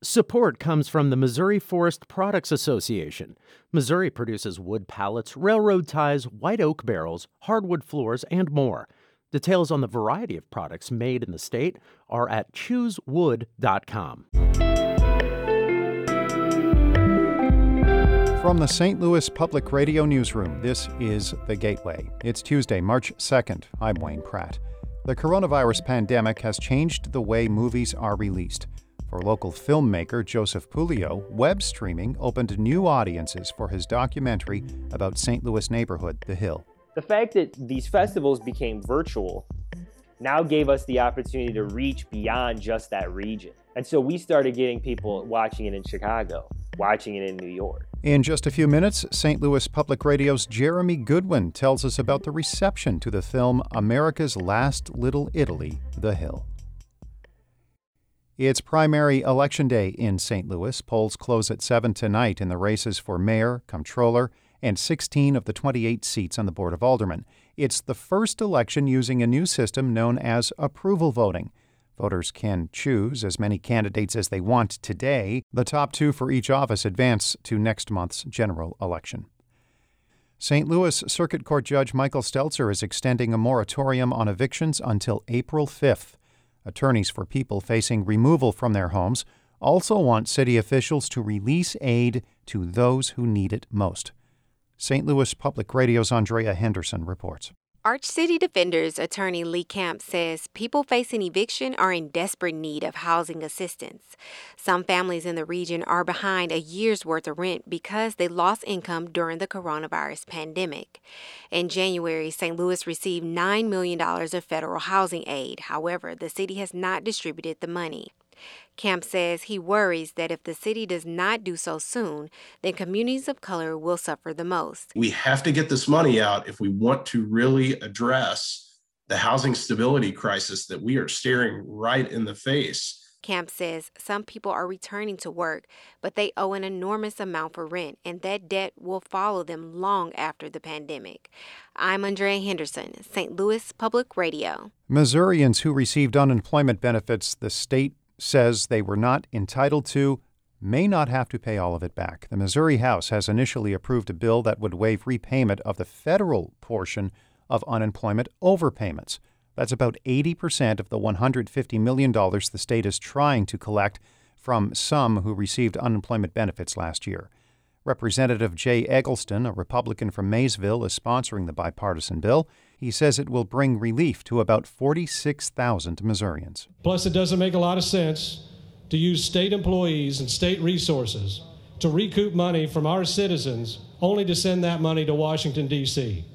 Support comes from the Missouri Forest Products Association. Missouri produces wood pallets, railroad ties, white oak barrels, hardwood floors, and more. Details on the variety of products made in the state are at choosewood.com. From the St. Louis Public Radio Newsroom, this is The Gateway. It's Tuesday, March 2nd. I'm Wayne Pratt. The coronavirus pandemic has changed the way movies are released. For local filmmaker Joseph Puleo, web streaming opened new audiences for his documentary about St. Louis neighborhood, The Hill. The fact that these festivals became virtual now gave us the opportunity to reach beyond just that region. And so we started getting people watching it in Chicago, watching it in New York. In just a few minutes, St. Louis Public Radio's Jeremy Goodwin tells us about the reception to the film America's Last Little Italy, The Hill. It's primary election day in St. Louis. Polls close at 7 tonight in the races for mayor, comptroller, and 16 of the 28 seats on the Board of Aldermen. It's the first election using a new system known as approval voting. Voters can choose as many candidates as they want today. The top two for each office advance to next month's general election. St. Louis Circuit Court Judge Michael Stelzer is extending a moratorium on evictions until April 5th. Attorneys for people facing removal from their homes also want city officials to release aid to those who need it most. St. Louis Public Radio's Andrea Henderson reports. Arch City Defenders attorney Lee Camp says people facing eviction are in desperate need of housing assistance. Some families in the region are behind a year's worth of rent because they lost income during the coronavirus pandemic. In January, St. Louis received $9 million of federal housing aid. However, the city has not distributed the money. Camp says he worries that if the city does not do so soon, then communities of color will suffer the most. We have to get this money out if we want to really address the housing stability crisis that we are staring right in the face. Camp says some people are returning to work, but they owe an enormous amount for rent, and that debt will follow them long after the pandemic. I'm Andrea Henderson, St. Louis Public Radio. Missourians who received unemployment benefits the state says they were not entitled to may not have to pay all of it back. The Missouri House has initially approved a bill that would waive repayment of the federal portion of unemployment overpayments. That's about 80% of the $150 million the state is trying to collect from some who received unemployment benefits last year. Representative Jay Eggleston, a Republican from Maysville, is sponsoring the bipartisan bill. He says it will bring relief to about 46,000 Missourians. Plus, it doesn't make a lot of sense to use state employees and state resources to recoup money from our citizens only to send that money to Washington, D.C.,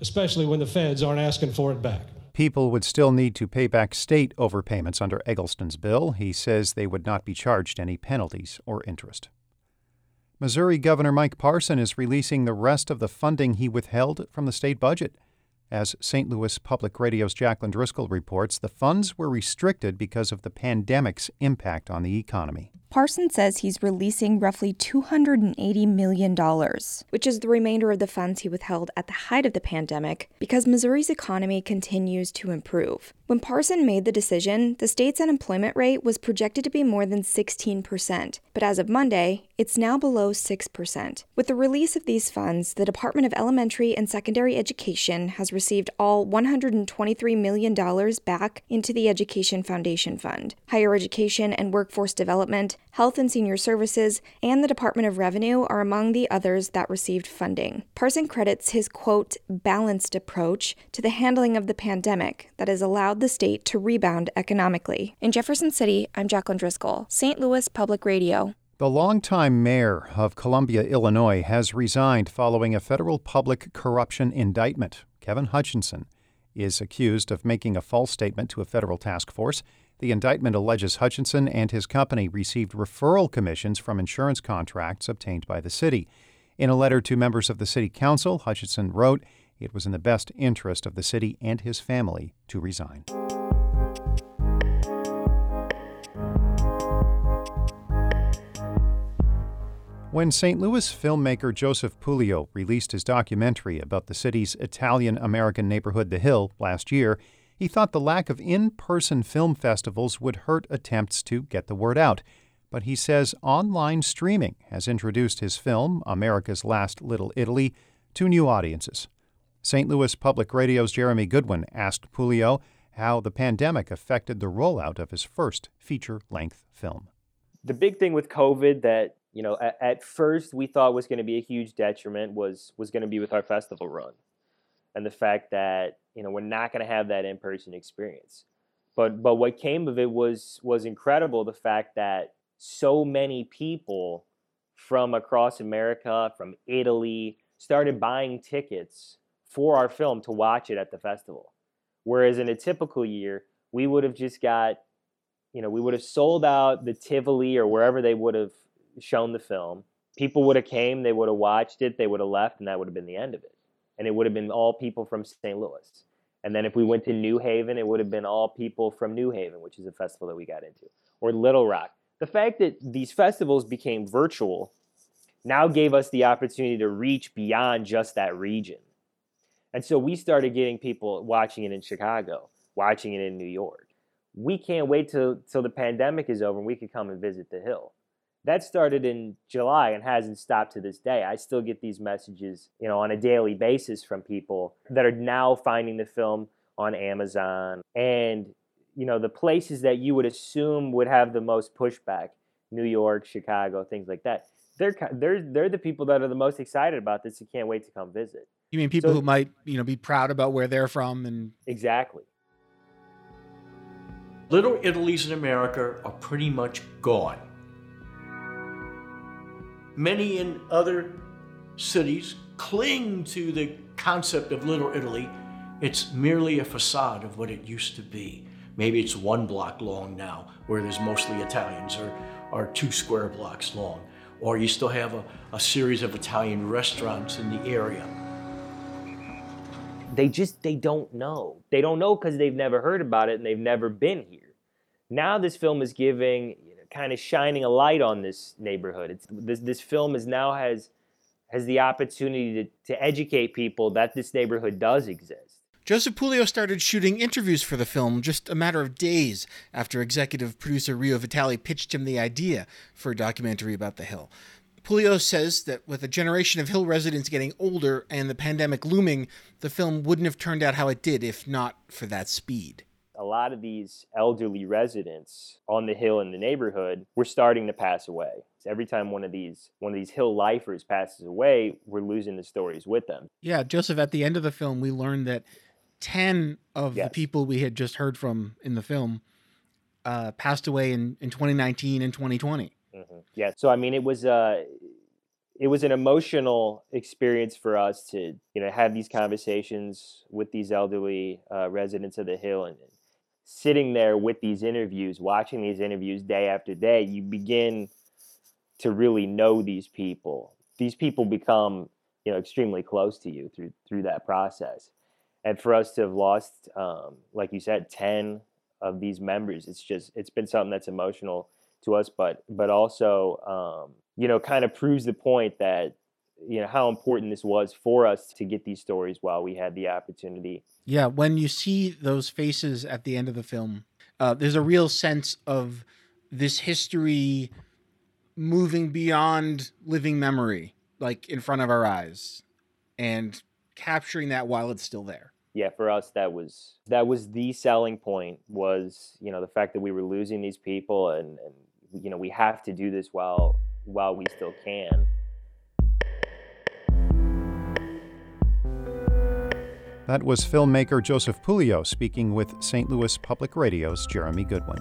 especially when the feds aren't asking for it back. People would still need to pay back state overpayments under Eggleston's bill. He says they would not be charged any penalties or interest. Missouri Governor Mike Parson is releasing the rest of the funding he withheld from the state budget. As St. Louis Public Radio's Jaclyn Driscoll reports, the funds were restricted because of the pandemic's impact on the economy. Parson says he's releasing roughly $280 million, which is the remainder of the funds he withheld at the height of the pandemic because Missouri's economy continues to improve. When Parson made the decision, the state's unemployment rate was projected to be more than 16%, but as of Monday, it's now below 6%. With the release of these funds, the Department of Elementary and Secondary Education has received all $123 million back into the Education Foundation Fund. Higher Education and Workforce Development, Health and Senior Services, and the Department of Revenue are among the others that received funding. Parson credits his quote, balanced approach to the handling of the pandemic that has allowed the state to rebound economically. In Jefferson City, I'm Jaclyn Driscoll, St. Louis Public Radio. The longtime mayor of Columbia, Illinois, has resigned following a federal public corruption indictment. Kevin Hutchinson is accused of making a false statement to a federal task force. The indictment alleges Hutchinson and his company received referral commissions from insurance contracts obtained by the city. In a letter to members of the city council, Hutchinson wrote, It was in the best interest of the city and his family to resign. When St. Louis filmmaker Joseph Puleo released his documentary about the city's Italian American neighborhood, The Hill, last year, he thought the lack of in person film festivals would hurt attempts to get the word out. but he says online streaming has introduced his film, America's Last Little Italy, to new audiences. St. Louis Public Radio's Jeremy Goodwin asked Puleo how the pandemic affected the rollout of his first feature length film. The big thing with COVID that you know at, at first we thought was going to be a huge detriment was was going to be with our festival run and the fact that you know we're not going to have that in-person experience. But but what came of it was was incredible the fact that so many people from across america from italy started buying tickets for our film to watch it at the festival. Whereas in a typical year we would have just got you know we would have sold out the tivoli or wherever they would have shown the film. People would have came they would have watched it they would have left and that would have been the end of it and it would have been all people from st louis and then if we went to New Haven, it would have been all people from New Haven, which is a festival that we got into, or Little Rock. The fact that these festivals became virtual now gave us the opportunity to reach beyond just that region. And so we started getting people watching it in Chicago, watching it in New York. We can't wait till, till the pandemic is over and we can come and visit the Hill that started in July and hasn't stopped to this day. I still get these messages, you know, on a daily basis from people that are now finding the film on Amazon and you know the places that you would assume would have the most pushback, New York, Chicago, things like that. They're they're they're the people that are the most excited about this and can't wait to come visit. You mean people so, who might, you know, be proud about where they're from and Exactly. Little Italy's in America are pretty much gone many in other cities cling to the concept of Little Italy. It's merely a facade of what it used to be. Maybe it's one block long now, where there's mostly Italians, or, or two square blocks long. Or you still have a, a series of Italian restaurants in the area. They just, they don't know. They don't know because they've never heard about it and they've never been here. Now this film is giving kind of shining a light on this neighborhood. It's this this film is now has has the opportunity to, to educate people that this neighborhood does exist. Joseph Puleo started shooting interviews for the film just a matter of days after executive producer Rio Vitale pitched him the idea for a documentary about the Hill. Puleo says that with a generation of Hill residents getting older and the pandemic looming, the film wouldn't have turned out how it did if not for that speed a lot of these elderly residents on the hill in the neighborhood were starting to pass away. So every time one of these one of these hill lifers passes away, we're losing the stories with them. Yeah, Joseph, at the end of the film, we learned that 10 of yes. the people we had just heard from in the film uh, passed away in, in 2019 and 2020. Mm-hmm. Yeah. So, I mean, it was, uh, it was an emotional experience for us to, you know, have these conversations with these elderly uh, residents of the hill and, sitting there with these interviews, watching these interviews day after day, you begin to really know these people. These people become, you know, extremely close to you through through that process. And for us to have lost, um, like you said, ten of these members, it's just it's been something that's emotional to us, but but also, um, you know, kind of proves the point that you know how important this was for us to get these stories while we had the opportunity. Yeah, when you see those faces at the end of the film, uh, there's a real sense of this history moving beyond living memory, like in front of our eyes, and capturing that while it's still there. Yeah, for us that was that was the selling point was you know the fact that we were losing these people and, and you know we have to do this while while we still can. That was filmmaker Joseph Puleo speaking with St. Louis Public Radio's Jeremy Goodwin.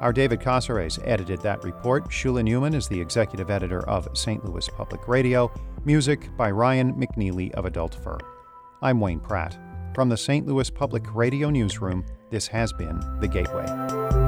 Our David Cazares edited that report. Shula Neuman is the executive editor of St. Louis Public Radio. Music by Ryan McNeely of Adult Fur. I'm Wayne Pratt. From the St. Louis Public Radio Newsroom, this has been The Gateway.